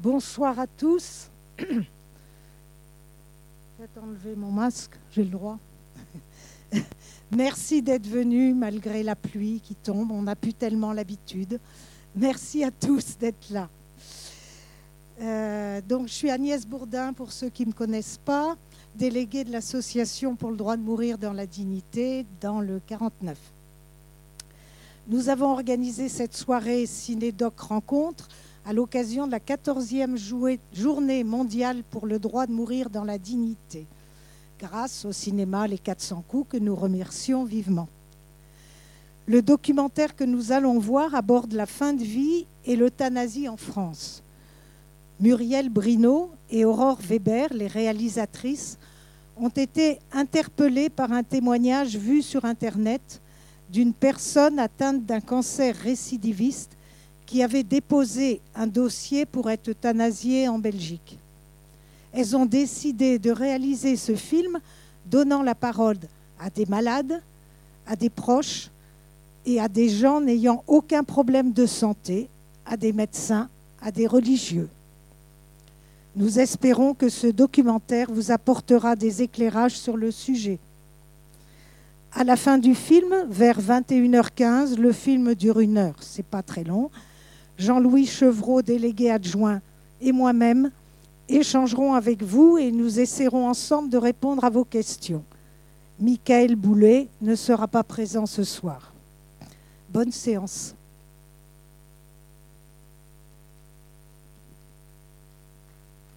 Bonsoir à tous. Peut-être enlever mon masque, j'ai le droit. Merci d'être venus malgré la pluie qui tombe. On n'a plus tellement l'habitude. Merci à tous d'être là. Euh, donc, je suis Agnès Bourdin, pour ceux qui ne me connaissent pas, déléguée de l'Association pour le droit de mourir dans la dignité dans le 49. Nous avons organisé cette soirée Cinédoc Rencontre à l'occasion de la 14e journée mondiale pour le droit de mourir dans la dignité, grâce au cinéma Les 400 coups que nous remercions vivement. Le documentaire que nous allons voir aborde la fin de vie et l'euthanasie en France. Muriel Brino et Aurore Weber, les réalisatrices, ont été interpellées par un témoignage vu sur Internet d'une personne atteinte d'un cancer récidiviste qui avaient déposé un dossier pour être euthanasiées en Belgique. Elles ont décidé de réaliser ce film donnant la parole à des malades, à des proches et à des gens n'ayant aucun problème de santé, à des médecins, à des religieux. Nous espérons que ce documentaire vous apportera des éclairages sur le sujet. À la fin du film, vers 21h15, le film dure une heure, c'est pas très long. Jean-Louis Chevreau, délégué adjoint, et moi-même échangerons avec vous et nous essaierons ensemble de répondre à vos questions. Michael Boulet ne sera pas présent ce soir. Bonne séance.